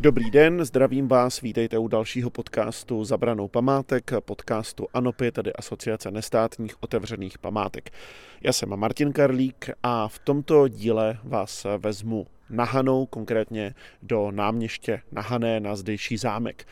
Dobrý den, zdravím vás, vítejte u dalšího podcastu Zabranou památek, podcastu ANOPy, tedy Asociace nestátních otevřených památek. Já jsem Martin Karlík a v tomto díle vás vezmu na Hanou, konkrétně do náměště na Hané na zdejší zámek.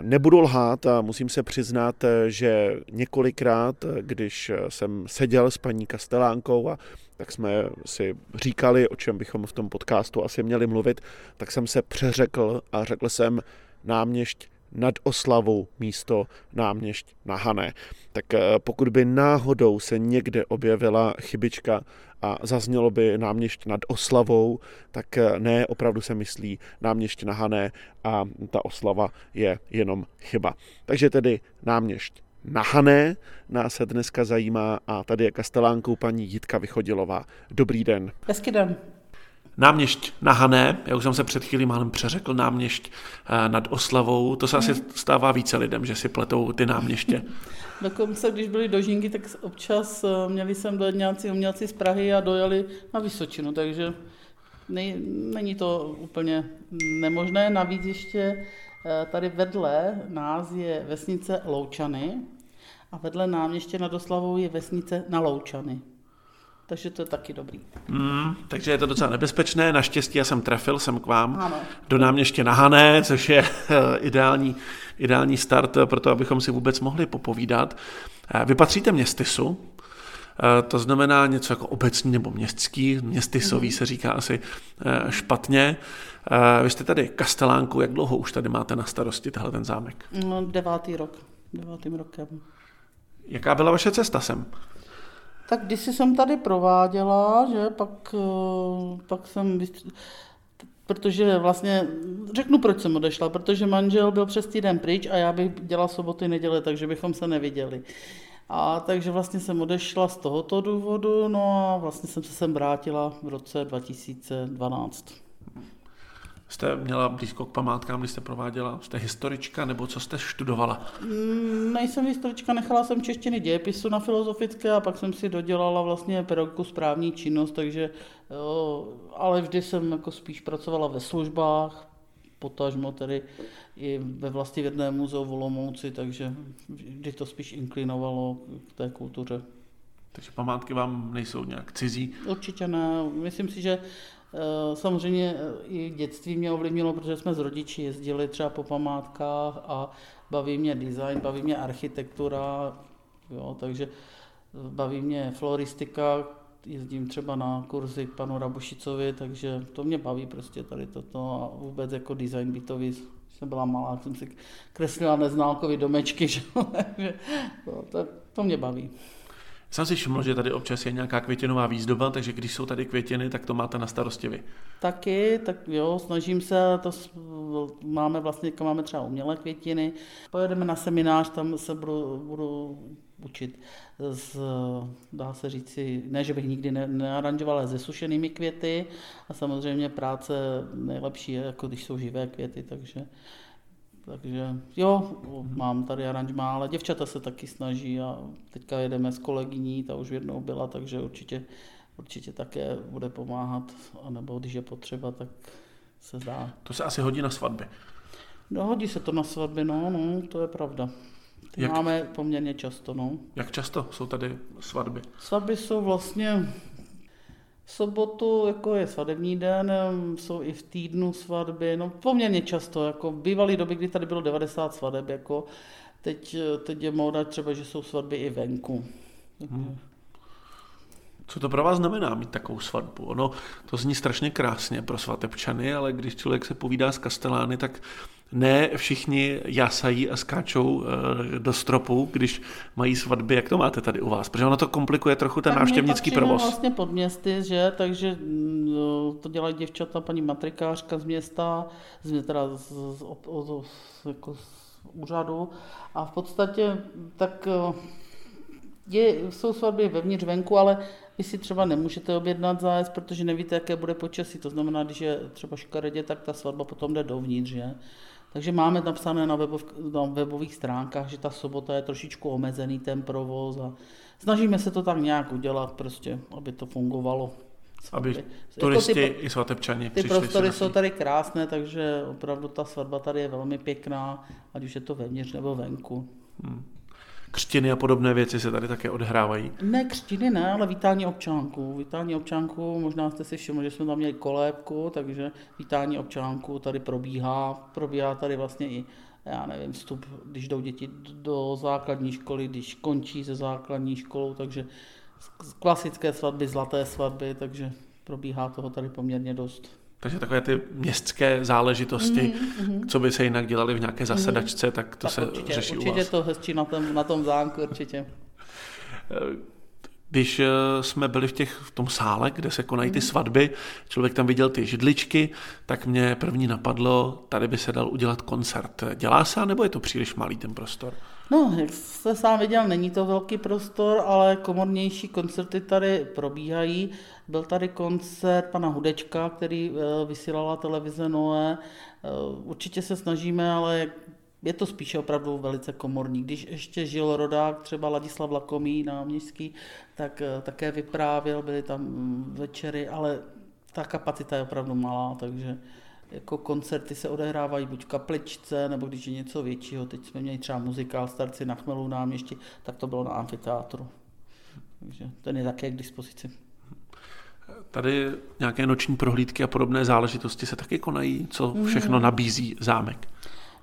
Nebudu lhát a musím se přiznat, že několikrát, když jsem seděl s paní Kastelánkou a tak jsme si říkali, o čem bychom v tom podcastu asi měli mluvit, tak jsem se přeřekl a řekl jsem náměšť nad oslavou místo náměšť na Hané. Tak eh, pokud by náhodou se někde objevila chybička a zaznělo by náměšť nad oslavou, tak eh, ne, opravdu se myslí náměšť na Hané a ta oslava je jenom chyba. Takže tedy náměšť na Hané nás se dneska zajímá a tady je kastelánkou paní Jitka Vychodilová. Dobrý den. Hezký den. Náměšť na Hané, já už jsem se před chvílí málem přeřekl, náměšť eh, nad Oslavou, to se asi stává více lidem, že si pletou ty náměště. Dokonce, když byli do Žinky, tak občas eh, měli jsem do nějací umělci z Prahy a dojeli na Vysočinu, takže není to úplně nemožné. Navíc ještě tady vedle nás je vesnice Loučany a vedle náměště nad Oslavou je vesnice na Loučany. Takže to je taky dobrý. Mm, takže je to docela nebezpečné. Naštěstí já jsem trefil jsem k vám ano. do náměště na Hané, což je eh, ideální, ideální start pro to, abychom si vůbec mohli popovídat. Eh, vy patříte městysu, to znamená něco jako obecní nebo městský, městysový mm. se říká asi špatně. Vy jste tady kastelánku, jak dlouho už tady máte na starosti tenhle ten zámek? No, devátý rok, devátým rokem. Jaká byla vaše cesta sem? Tak když jsem tady prováděla, že pak, eh, pak jsem, protože vlastně, řeknu, proč jsem odešla, protože manžel byl přes týden pryč a já bych dělala soboty, neděle, takže bychom se neviděli. A takže vlastně jsem odešla z tohoto důvodu, no a vlastně jsem se sem vrátila v roce 2012. Jste měla blízko k památkám, když jste prováděla? Jste historička nebo co jste študovala? Mm, nejsem historička, nechala jsem češtiny dějepisu na filozofické a pak jsem si dodělala vlastně pedagogiku správní činnost, takže jo, ale vždy jsem jako spíš pracovala ve službách, potažmo tedy i ve vlasti vědné muzeu v Olomouci, takže vždy to spíš inklinovalo k té kultuře. Takže památky vám nejsou nějak cizí? Určitě ne. Myslím si, že Eh, samozřejmě eh, i dětství mě ovlivnilo, protože jsme s rodiči jezdili třeba po památkách a baví mě design, baví mě architektura, jo, takže eh, baví mě floristika, jezdím třeba na kurzy k panu Rabušicovi, takže to mě baví prostě tady toto a vůbec jako design bytový. Jsem byla malá, jsem si kreslila neználkový domečky, že? takže to, to mě baví. Jsem si všiml, že tady občas je nějaká květinová výzdoba, takže když jsou tady květiny, tak to máte na starosti vy. Taky, tak jo, snažím se, to máme vlastně, máme třeba umělé květiny. Pojedeme na seminář, tam se budu, budu učit, z, dá se říci, ne, že bych nikdy ne, nearanžoval, ale se sušenými květy a samozřejmě práce nejlepší je, jako když jsou živé květy, takže takže jo, mám tady aranžmá, ale děvčata se taky snaží a teďka jedeme s kolegyní, ta už jednou byla, takže určitě, určitě také bude pomáhat, nebo když je potřeba, tak se zdá. To se asi hodí na svatby. No, hodí se to na svatby, no, no, to je pravda. Ty Jak, máme poměrně často, no. Jak často jsou tady svatby? Svatby jsou vlastně v sobotu jako je svatební den, jsou i v týdnu svatby, no poměrně často, jako bývaly doby, kdy tady bylo 90 svadeb, jako teď, teď je móda třeba, že jsou svatby i venku. Hmm. Co to pro vás znamená mít takovou svatbu? Ono to zní strašně krásně pro svatebčany, ale když člověk se povídá s kastelány, tak ne všichni jasají a skáčou eh, do stropu, když mají svatby. Jak to máte tady u vás? Protože ono to komplikuje trochu ten tak návštěvnický provoz. vlastně pod městy, že? Takže mm, to dělají děvčata, paní matrikářka z města, z, teda z, z, z, z, jako z úřadu. A v podstatě tak eh, je, jsou svatby vevnitř venku, ale vy si třeba nemůžete objednat zájezd, protože nevíte, jaké bude počasí. To znamená, když je třeba škaredě, tak ta svatba potom jde dovnitř. Že? Takže máme napsané na, webov, na webových stránkách, že ta sobota je trošičku omezený ten provoz a snažíme se to tak nějak udělat, prostě, aby to fungovalo. Aby jako turisti jako ty, i svatebčani Ty prostory jsou tady krásné, takže opravdu ta svatba tady je velmi pěkná, ať už je to vevnitř nebo venku. Hmm. Křtiny a podobné věci se tady také odehrávají? Ne, křtiny ne, ale vítání občánku. Vítání občánku, možná jste si všimli, že jsme tam měli kolébku, takže vítání občánku tady probíhá. Probíhá tady vlastně i já nevím, vstup, když jdou děti do základní školy, když končí se základní školou, takže klasické svatby, zlaté svatby, takže probíhá toho tady poměrně dost. Takže takové ty městské záležitosti, mm-hmm. co by se jinak dělali v nějaké zasedačce, mm-hmm. tak to tak se určitě, řeší určitě u vás. to hezčí na tom, na tom zámku, určitě. Když eh, jsme byli v, těch, v tom sále, kde se konají ty mhm. svatby, člověk tam viděl ty židličky, tak mě první napadlo, tady by se dal udělat koncert. Dělá se, nebo je to příliš malý ten prostor? No, jak jste sám viděl, není to velký prostor, ale komornější koncerty tady probíhají. Byl tady koncert pana Hudečka, který eh, vysílala televize Noé. Eh, určitě se snažíme, ale je to spíše opravdu velice komorní. Když ještě žil rodák, třeba Ladislav Lakomý náměstský, tak eh, také vyprávěl, byly tam mm, večery, ale ta kapacita je opravdu malá, takže jako koncerty se odehrávají buď v kapličce, nebo když je něco většího. Teď jsme měli třeba muzikál Starci na Chmelu náměstí, tak to bylo na amfiteátru. Takže ten je také k dispozici. Tady nějaké noční prohlídky a podobné záležitosti se taky konají, co všechno hmm. nabízí zámek.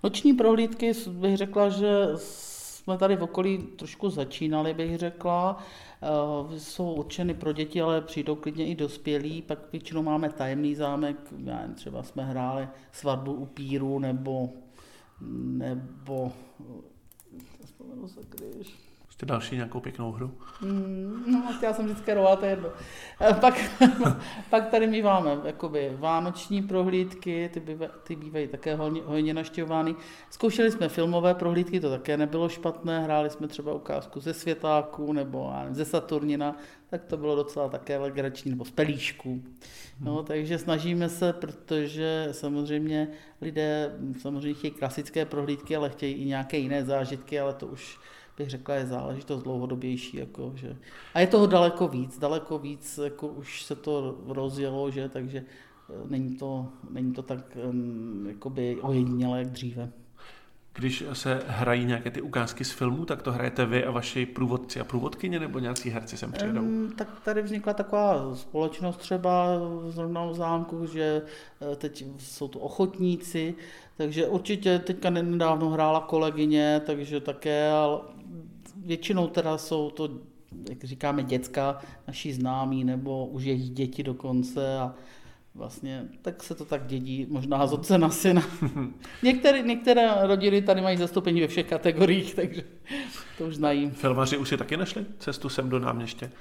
Noční prohlídky bych řekla, že jsme tady v okolí trošku začínali, bych řekla. Eh, jsou určeny pro děti, ale přijdou klidně i dospělí. Pak většinou máme tajemný zámek, já nevím, třeba jsme hráli svatbu u píru, nebo, nebo když Prostě další nějakou pěknou hru. Mm, no, chtěla jsem vždycky rolovat, to je jedno. Eh, pak, pak tady my máme jakoby vánoční prohlídky, ty, bývají, ty bývají také hojně, hojně naštěvovány. Zkoušeli jsme filmové prohlídky, to také nebylo špatné, hráli jsme třeba ukázku ze Světáku nebo nevím, ze Saturnina, tak to bylo docela také legrační, nebo z pelíšku. No, hmm. takže snažíme se, protože samozřejmě lidé samozřejmě chtějí klasické prohlídky, ale chtějí i nějaké jiné zážitky, ale to už bych řekla, je záležitost dlouhodobější. Jako, že... A je toho daleko víc, daleko víc, jako už se to rozjelo, že, takže eh, není to, není to tak um, jakoby ojedinělé jak dříve. Když se hrají nějaké ty ukázky z filmů, tak to hrajete vy a vaši průvodci a průvodkyně, nebo nějací herci sem přijedou? Um, tak tady vznikla taková společnost třeba zrovna v zámku, že eh, teď jsou to ochotníci, takže určitě teďka nedávno hrála kolegyně, takže také, ale většinou teda jsou to, jak říkáme, děcka, naši známí, nebo už jejich děti dokonce a vlastně, tak se to tak dědí, možná z otce na syna. Některé, některé rodiny tady mají zastoupení ve všech kategoriích, takže to už znají. Filmaři už si taky našli cestu sem do náměště?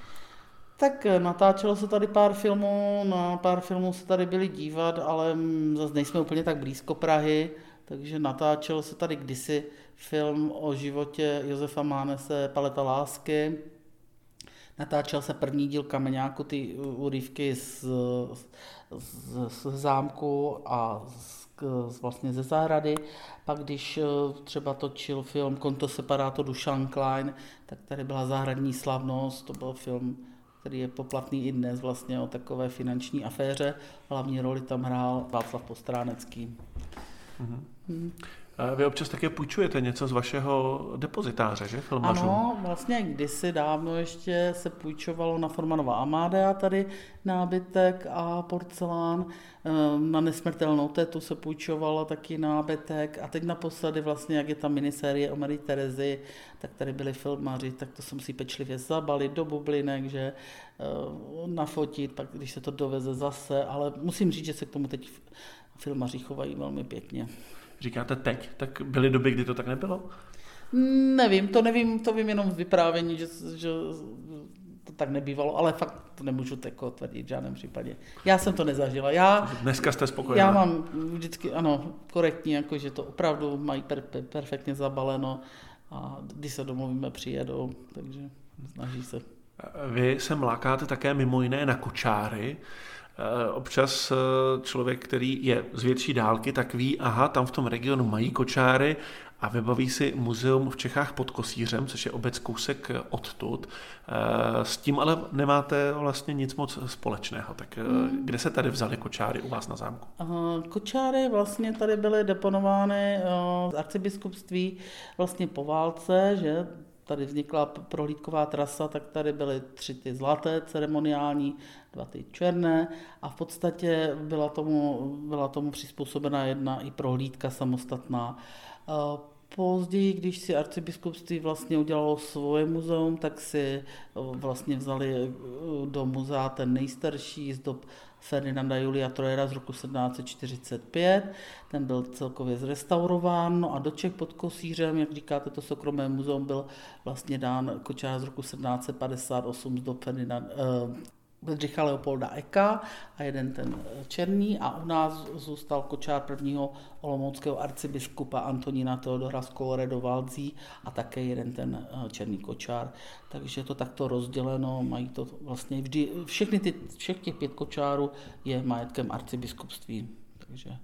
Tak natáčelo se tady pár filmů, na pár filmů se tady byli dívat, ale zase nejsme úplně tak blízko Prahy, takže natáčel se tady kdysi film o životě Josefa Mánese Paleta lásky. Natáčel se první díl Kameňáku, ty úryvky z, z, z zámku a z, z, vlastně ze zahrady. Pak když eh, třeba točil film Konto separato Dušan Klein, tak tady byla zahradní slavnost, to byl film který je poplatný i dnes vlastně o takové finanční aféře. Hlavní roli tam hrál Václav Postránecký. Mm-hmm. Hmm. Vy občas také půjčujete něco z vašeho depozitáře, že, filmařů? Ano, vlastně kdysi dávno ještě se půjčovalo na Formanova Amadea tady nábytek a porcelán. Ehm, na nesmrtelnou tetu se půjčovalo taky nábytek a teď naposledy vlastně, jak je ta minisérie o Marie Terezy, tak tady byli filmaři, tak to jsem si pečlivě zabalit do bublinek, že ehm, nafotit, pak když se to doveze zase, ale musím říct, že se k tomu teď filmaři chovají velmi pěkně. Říkáte teď, tak byly doby, kdy to tak nebylo? Nevím, to nevím, to vím jenom z vyprávění, že, že to tak nebývalo, ale fakt to nemůžu tako tvrdit v žádném případě. Já jsem to nezažila. Já, Dneska jste spokojená? Já mám vždycky, ano, korektní, jako že to opravdu mají per, per, perfektně zabaleno a když se domluvíme, přijedou, takže snaží se. Vy se mlákáte také mimo jiné na kočáry. Eh, občas eh, člověk, který je z větší dálky, tak ví, aha, tam v tom regionu mají kočáry a vybaví si muzeum v Čechách pod Kosířem, což je obec kousek odtud. Eh, s tím ale nemáte vlastně nic moc společného. Tak hmm. kde se tady vzali kočáry u vás na zámku? Kočáry vlastně tady byly deponovány z arcibiskupství vlastně po válce, že tady vznikla prohlídková trasa, tak tady byly tři ty zlaté ceremoniální, dva ty černé a v podstatě byla tomu, byla tomu přizpůsobena jedna i prohlídka samostatná. Později, když si arcibiskupství vlastně udělalo svoje muzeum, tak si vlastně vzali do muzea ten nejstarší z dob Ferdinanda Julia Trojera z roku 1745. Ten byl celkově zrestaurován no a do Čech pod Kosířem, jak říkáte, to soukromé muzeum byl vlastně dán kočár z roku 1758 z dob Ferdinand, eh, Bedřicha Leopolda Eka a jeden ten eh, černý a u nás zůstal kočár prvního olomouckého arcibiskupa Antonína Teodora z Valdzí a také jeden ten eh, černý kočár. Takže to takto rozděleno, mají to vlastně vždy, všechny ty, všech těch pět kočárů je majetkem arcibiskupství. Takže.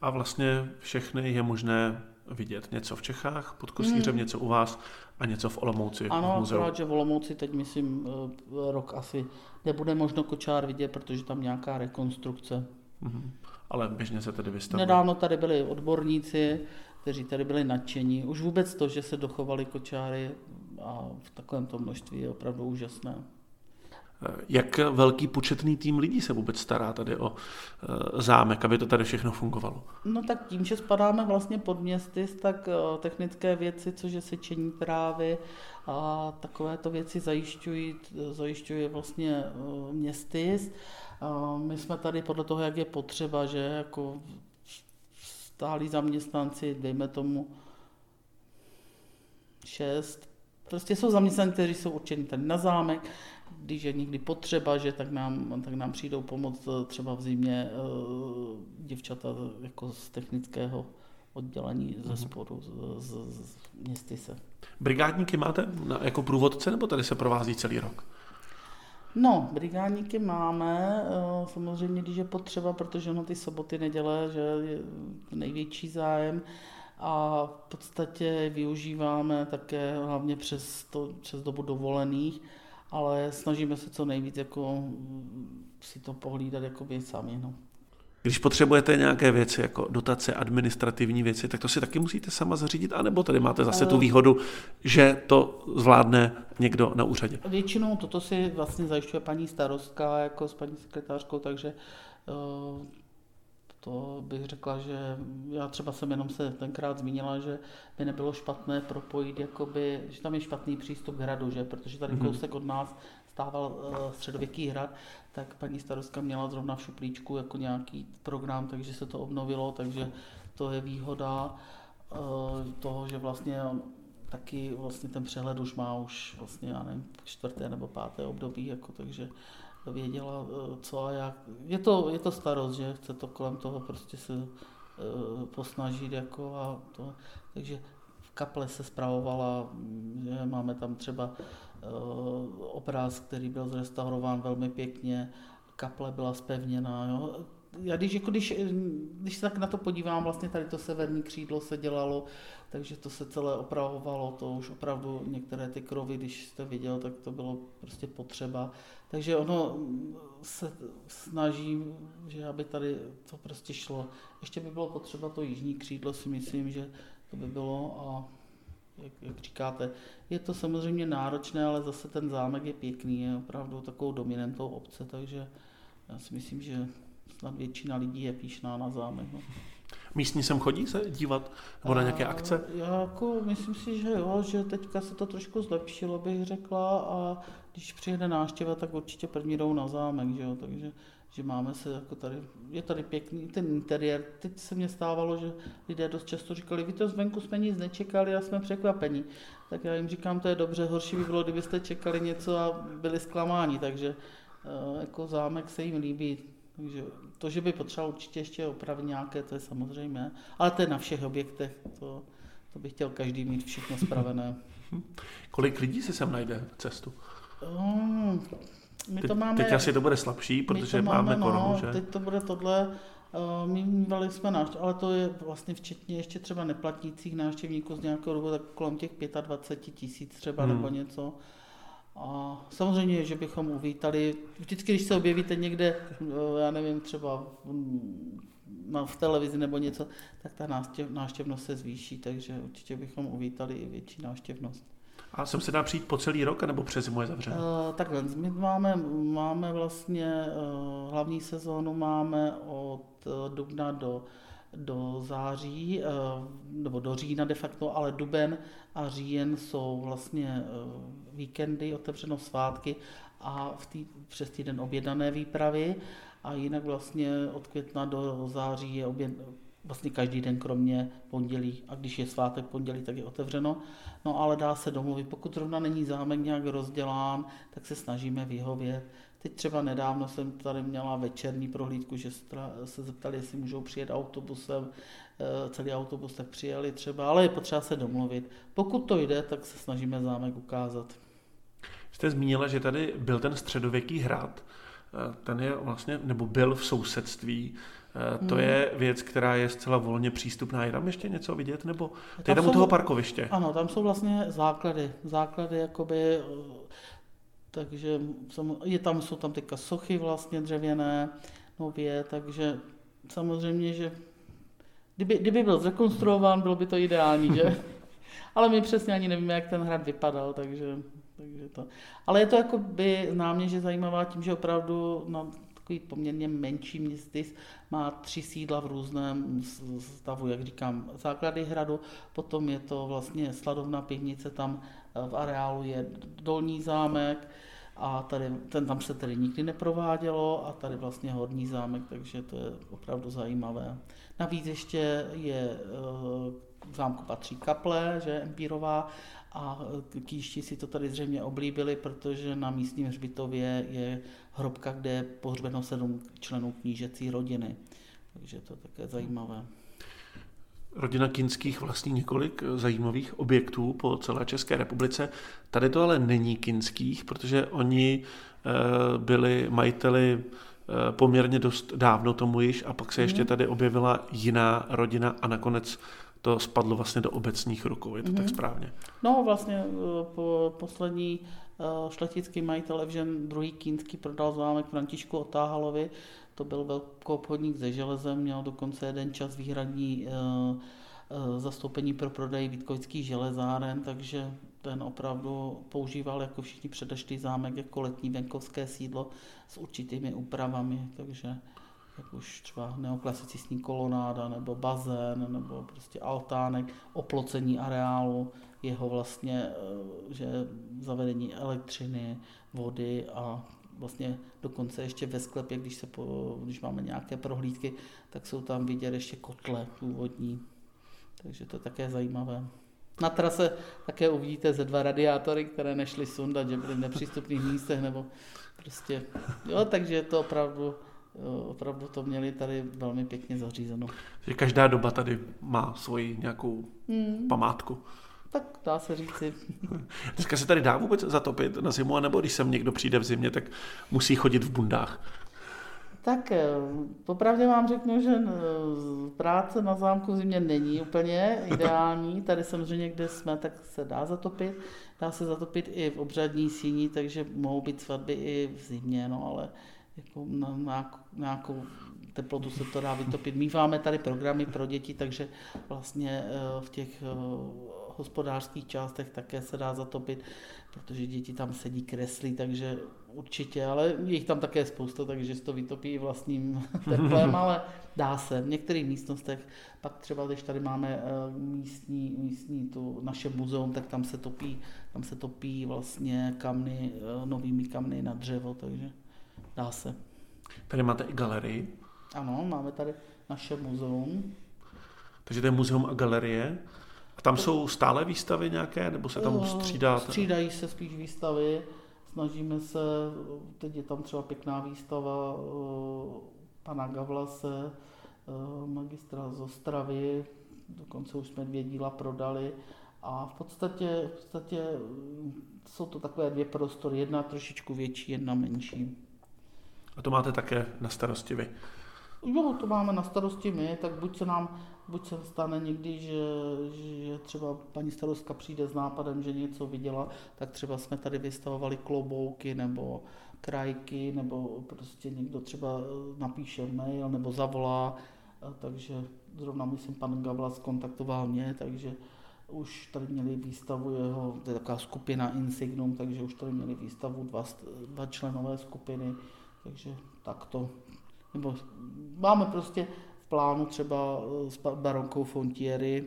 A vlastně všechny je možné vidět něco v Čechách pod Kosířem, hmm. něco u vás a něco v Olomouci. Ano, v muzeu. akorát, že v Olomouci teď myslím eh, rok asi nebude možno kočár vidět, protože tam nějaká rekonstrukce. Hmm. Ale běžně se tedy vystavuje. Nedávno tady byli odborníci, kteří tady byli nadšení. Už vůbec to, že se dochovali kočáry a v takovémto množství je opravdu úžasné. Jak velký početný tým lidí se vůbec stará tady o e, zámek, aby to tady všechno fungovalo? No tak tím, že spadáme vlastně pod městy, tak e, technické věci, což je sečení trávy a takovéto věci zajišťují, zajišťují vlastně e, městy. My jsme tady podle toho, jak je potřeba, že jako stálí zaměstnanci, dejme tomu šest, prostě jsou zaměstnanci, kteří jsou určeni tady na zámek, když je někdy potřeba, že tak nám, tak nám přijdou pomoct eh, třeba v zimě uh, děvčata jako z technického oddělení ze mhm. spodu, z, z, z městy se. Brigádníky máte na, jako průvodce, nebo tady se provází celý rok? No, brigádníky máme, eh, samozřejmě, když je potřeba, protože no ty soboty, neděle, že je největší zájem a v podstatě využíváme také hlavně přes, to, přes dobu dovolených, ale snažíme se co nejvíc jako si to pohlídat jako sami. No. Když potřebujete nějaké věci, jako dotace, administrativní věci, tak to si taky musíte sama zařídit, anebo tady máte zase tu výhodu, že to zvládne někdo na úřadě? Většinou toto si vlastně zajišťuje paní starostka jako s paní sekretářkou, takže uh, to bych řekla, že já třeba jsem jenom se tenkrát zmínila, že by nebylo špatné propojit, jakoby, že tam je špatný přístup k hradu, že? protože tady mm-hmm. kousek od nás stával uh, středověký hrad, tak paní starostka měla zrovna v šuplíčku jako nějaký program, takže se to obnovilo, takže to je výhoda uh, toho, že vlastně taky vlastně ten přehled už má už vlastně, já nevím, čtvrté nebo páté období, jako, takže věděla, eh, co a jak. Je to, je to starost, že? Chce to kolem toho prostě se uh, posnažit jako a to, takže v kaple se spravovala, že máme tam třeba uh, obraz, který byl zrestaurován velmi pěkně, kaple byla spevněná, jo já když, jako když, když se tak na to podívám, vlastně tady to severní křídlo se dělalo, takže to se celé opravovalo, to už opravdu některé ty krovy, když jste viděl, tak to bylo prostě potřeba. Takže ono se snaží, že aby tady to prostě šlo. Ještě by bylo potřeba to jižní křídlo, si myslím, že to by bylo a jak, jak říkáte, je to samozřejmě náročné, ale zase ten zámek je pěkný, je opravdu takovou dominantou obce, takže já si myslím, že snad většina lidí je píšná na zámek. No. Místní sem chodí se dívat nebo na nějaké akce? Já jako myslím si, že jo, že teďka se to trošku zlepšilo, bych řekla, a když přijede návštěva, tak určitě první jdou na zámek, že jo, takže že máme se jako tady, je tady pěkný ten interiér. Teď se mně stávalo, že lidé dost často říkali, vy to zvenku jsme nic nečekali a jsme překvapení. Tak já jim říkám, to je dobře, horší by bylo, kdybyste čekali něco a byli zklamáni, takže eh, jako zámek se jim líbí. Takže to, že by potřeboval určitě ještě opravit nějaké, to je samozřejmé, ale to je na všech objektech, to, to by chtěl každý mít všechno spravené. Kolik lidí si sem najde cestu? Um, My to máme, teď asi to bude slabší, protože máme, máme koronu, no, že? Teď to bude tohle, uh, my mývali jsme návštěv, ale to je vlastně včetně ještě třeba neplatících návštěvníků z nějakého dobu, tak kolem těch 25 tisíc třeba hmm. nebo něco. A samozřejmě, že bychom uvítali, vždycky, když se objevíte někde, eh, já nevím, třeba v, televizi nebo něco, tak ta návštěv, návštěvnost se zvýší, takže určitě bychom uvítali i větší návštěvnost. A sem se dá přijít po celý rok, nebo přes zimu je zavřeno? Uh, takhle, my máme, máme vlastně uh, hlavní sezónu máme od uh, dubna do, do září, uh, nebo do října de facto, ale duben a říjen jsou vlastně uh, víkendy, otevřeno svátky a v tý, přes týden objednané výpravy a jinak vlastně od května do září je oběd, vlastně každý den kromě pondělí a když je svátek pondělí, tak je otevřeno. No ale dá se domluvit, pokud zrovna není zámek nějak rozdělán, tak se snažíme vyhovět. Teď třeba nedávno jsem tady měla večerní prohlídku, že se zeptali, jestli můžou přijet autobusem, eh, celý autobus tak přijeli třeba, ale je potřeba se domluvit. Pokud to jde, tak se snažíme zámek ukázat. Jste zmínila, že tady byl ten středověký hrad, eh, ten je vlastně, nebo byl v sousedství Eh, to hmm. je věc, která je zcela volně přístupná. Je tam ještě něco vidět? Nebo to je tam, u toho parkoviště? Ano, tam jsou vlastně základy. Základy jakoby, takže je tam, jsou tam teďka sochy vlastně dřevěné nově, takže samozřejmě, že kdyby, kdyby byl zrekonstruován, bylo by to ideální, že? Ale my přesně ani nevíme, jak ten hrad vypadal, takže, takže to. Ale je to jako by náměže zajímavá tím, že opravdu na takový poměrně menší městys, má tři sídla v různém stavu, jak říkám, základy hradu, potom je to vlastně sladovna pivnice, tam eh, v areálu je dolní zámek, a tady, ten tam se tedy nikdy neprovádělo a tady vlastně horní zámek, takže to je opravdu zajímavé. Navíc ještě je eh, zámku patří kaple, že empírová a kýšti si to tady zřejmě oblíbili, protože na místním hřbitově je hrobka, kde je pohřbeno sedm členů knížecí rodiny. Takže to je také zajímavé. Rodina Kinských vlastní několik zajímavých objektů po celé České republice. Tady to ale není Kinských, protože oni eh, byli majiteli eh, poměrně dost dávno tomu již a pak se ještě mhm. tady objevila jiná rodina a nakonec to spadlo vlastně do obecních rukou, je to mm-hmm. tak mhm. správně? No vlastně eh, po poslední eh, šlechtický majitel Evžen II. Kínský prodal zámek Františku Otáhalovi, to byl velký obchodník se železem, měl dokonce jeden čas výhradní uh, zastoupení pro prodej Vítkovických železáren, takže ten opravdu používal jako všichni předešlý zámek jako letní venkovské sídlo s určitými úpravami, takže jak už třeba neoklasicistní kolonáda, nebo bazén, nebo prostě altánek, oplocení areálu, jeho vlastně, eh, že zavedení elektřiny, vody a vlastně dokonce ještě ve sklepě, když, se po, když máme nějaké prohlídky, tak jsou tam vidět ještě kotle původní. Takže to je také zajímavé. Na trase také uvidíte ze dva radiátory, které nešly sundat, že byly v nepřístupných místech, nebo prostě, jo, takže to opravdu opravdu to měli tady velmi pěkně zařízeno. Že každá doba tady má svoji nějakou hmm. památku. Tak dá se říci. Dneska se tady dá vůbec zatopit na zimu, nebo když sem někdo přijde v zimě, tak musí chodit v bundách? Tak eh, popravdě vám řeknu, že eh, práce na zámku v zimě není úplně ideální. Tady samozřejmě, kde jsme, tak se dá zatopit. Dá se zatopit i v obřadní síni, takže mohou být svatby i v zimě, no ale jako na, na nějakou teplotu se to dá vytopit. Míváme tady programy pro děti, takže vlastně eh, v těch hospodářských částech také se dá zatopit, protože děti tam sedí, kreslí, takže určitě, ale je jich tam také spousta, takže se to vytopí vlastním teplem, ale dá se. V některých místnostech, pak třeba když tady máme eh, místní, místní tu naše muzeum, tak tam se topí, tam se topí vlastně kamny, novými kamny na dřevo, takže dá se. Tady máte i galerii. Ano, máme tady naše muzeum. Takže to je muzeum a galerie. A tam jsou stále výstavy nějaké, nebo se tam střídá? Střídají se spíš výstavy. Snažíme se, teď je tam třeba pěkná výstava eh, pana Gavlase, eh, magistra z Ostravy, dokonce už jsme dvě díla prodali A v podstatě, v podstatě jsou to takové dvě prostory, jedna trošičku větší, jedna menší. A to máte také na starosti vy? Jo, to máme na starosti my, tak buď se nám, buď se stane někdy, že, že třeba paní starostka přijde s nápadem, že něco viděla, tak třeba jsme tady vystavovali klobouky nebo krajky, nebo prostě někdo třeba napíše mail nebo zavolá, takže zrovna myslím pan Gavla skontaktoval mě, takže už tady měli výstavu jeho, to je taková skupina Insignum, takže už tady měli výstavu dva, dva členové skupiny, takže takto. Nebo máme prostě plánu třeba s baronkou Fontieri,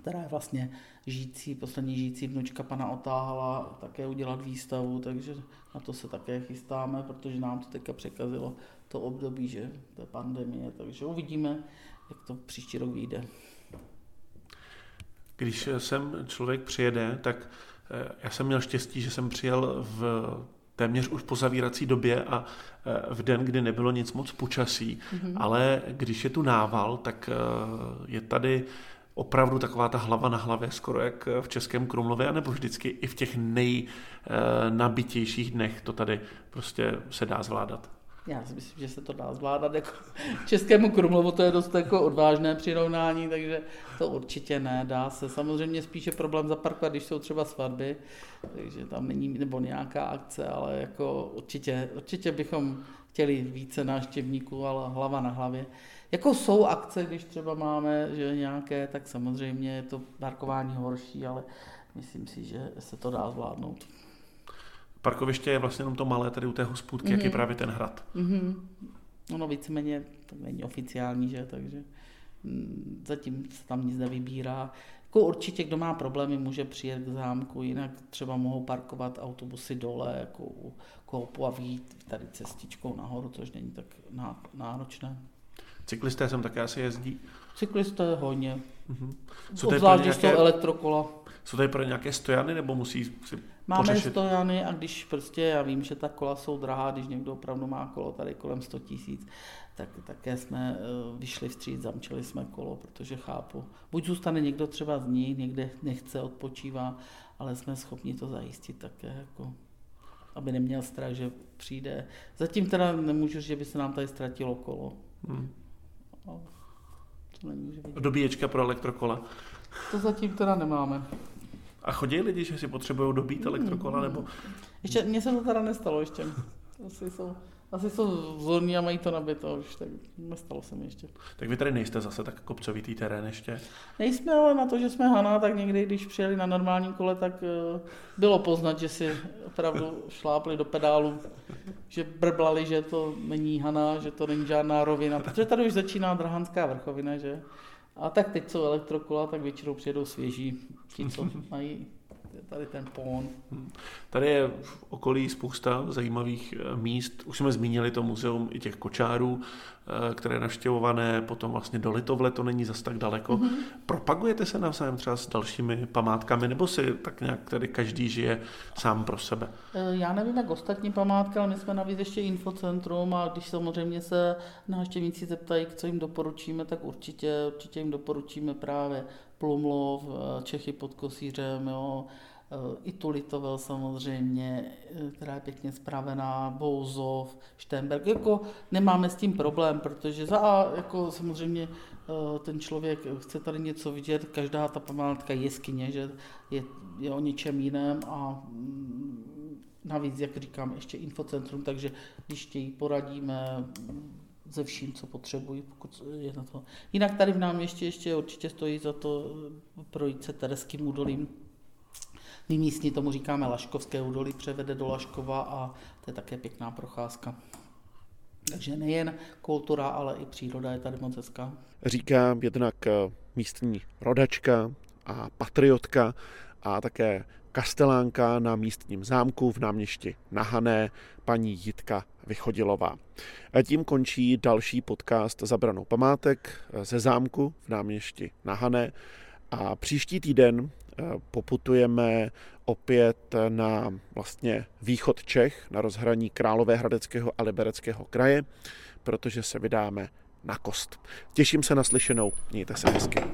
která je vlastně žijící, poslední žijící vnučka pana Otáhala, také udělat výstavu, takže na to se také chystáme, protože nám to teďka překazilo to období, že je pandemie, takže uvidíme, jak to příští rok vyjde. Když sem člověk přijede, tak eh, já jsem měl štěstí, že jsem přijel v téměř už po zavírací době a eh, v den, kdy nebylo nic moc počasí, mm-hmm. ale když je tu nával, tak eh, je tady opravdu taková ta hlava na hlavě, skoro jak v Českém Krumlově, anebo vždycky i v těch nejnabitějších dnech to tady prostě se dá zvládat. Já si myslím, že se to dá zvládat. Jako Českému Krumlovu to je dost jako odvážné přirovnání, takže to určitě ne. Dá se. Samozřejmě spíše problém zaparkovat, když jsou třeba svatby, takže tam není nebo nějaká akce, ale jako určitě, určitě bychom chtěli více návštěvníků, ale hlava na hlavě. Jako jsou akce, když třeba máme že nějaké, tak samozřejmě je to parkování horší, ale myslím si, že se to dá zvládnout. Parkoviště je vlastně jenom to malé tady u té hospůdky, mm-hmm. jak je mhm. právě ten hrad. Mm-hmm. Ono víceméně to není oficiální, že, takže mm, zatím se tam nic nevybírá. Jako určitě, kdo má problémy, může přijet k zámku, jinak třeba mohou parkovat autobusy dole, jako u koupu a výjít tady cestičkou nahoru, což není tak náročné. Cyklisté sem také asi jezdí? Cyklisté hodně. Mm-hmm. Obzvlášť, když nějaké... jsou elektrokola. Jsou tady pro nějaké stojany, nebo musí si Máme pořešit? stojany a když prostě, já vím, že ta kola jsou drahá, když někdo opravdu má kolo tady kolem 100 tisíc, tak také jsme eh, vyšli vstříc, zamčili jsme kolo, protože chápu. Buď zůstane někdo třeba z ní, někde nechce, odpočívá, ale jsme schopni to zajistit také, jako, aby neměl strach, že přijde. Zatím teda nemůžu, že by se nám tady ztratilo kolo. Hmm. to Dobíječka pro elektrokola. To zatím teda nemáme. A chodí lidi, že si potřebují dobít elektrokola, nebo... Ještě, mně se to teda nestalo ještě. Asi jsou, asi jsou vzorní a mají to nabito už, tak nestalo se mi ještě. Tak vy tady nejste zase tak kopcovitý terén ještě? Nejsme, ale na to, že jsme Hana, tak někdy, když přijeli na normálním kole, tak uh, bylo poznat, že si opravdu šlápli do pedálu, že brblali, že to není Hana, že to není žádná rovina, protože tady už začíná Drahanská vrchovina, že? A tak teď jsou elektrokola, tak většinou přijedou svěží, ti, co mají tady ten pón. Hmm. Tady je v okolí spousta zajímavých eh, míst. Už jsme zmínili to muzeum i těch kočárů, eh, které je navštěvované, potom vlastně do Litovle, to není zas tak daleko. Mm-hmm. Propagujete se navzájem třeba s dalšími památkami, nebo si tak nějak tady každý žije sám pro sebe? Eh, já nevím, jak ostatní památky, ale my jsme navíc ještě infocentrum a když samozřejmě se návštěvníci zeptají, co jim doporučíme, tak určitě, určitě jim doporučíme právě Plumlov, Čechy pod Kosířem, jo, i Tulitovel samozřejmě, která je pěkně spravená, Bouzov, Štenberg. Jako nemáme s tím problém, protože za A jako samozřejmě eh, ten člověk chce tady něco vidět, každá ta památka je jeskyně, že je, je o něčem jiném a mm, navíc, jak říkám, ještě infocentrum, takže když chtějí, poradíme ze vším, co potřebují, pokud je na to. Jinak tady v nám ještě, ještě určitě stojí za to projít se Tereským údolím, my místní tomu říkáme Laškovské údolí, převede do Laškova a to je také pěkná procházka. Takže nejen kultura, ale i příroda je tady moc hezká. Říká jednak eh, místní rodačka a patriotka a také kastelánka na místním zámku v náměšti Nahané, paní Jitka Vychodilová. A tím končí další podcast Zabranou památek ze zámku v náměšti Nahané. A příští týden Eh, poputujeme opět na vlastně východ Čech, na rozhraní Královéhradeckého a Libereckého kraje, protože se vydáme na kost. Těším se na slyšenou, mějte se hezky.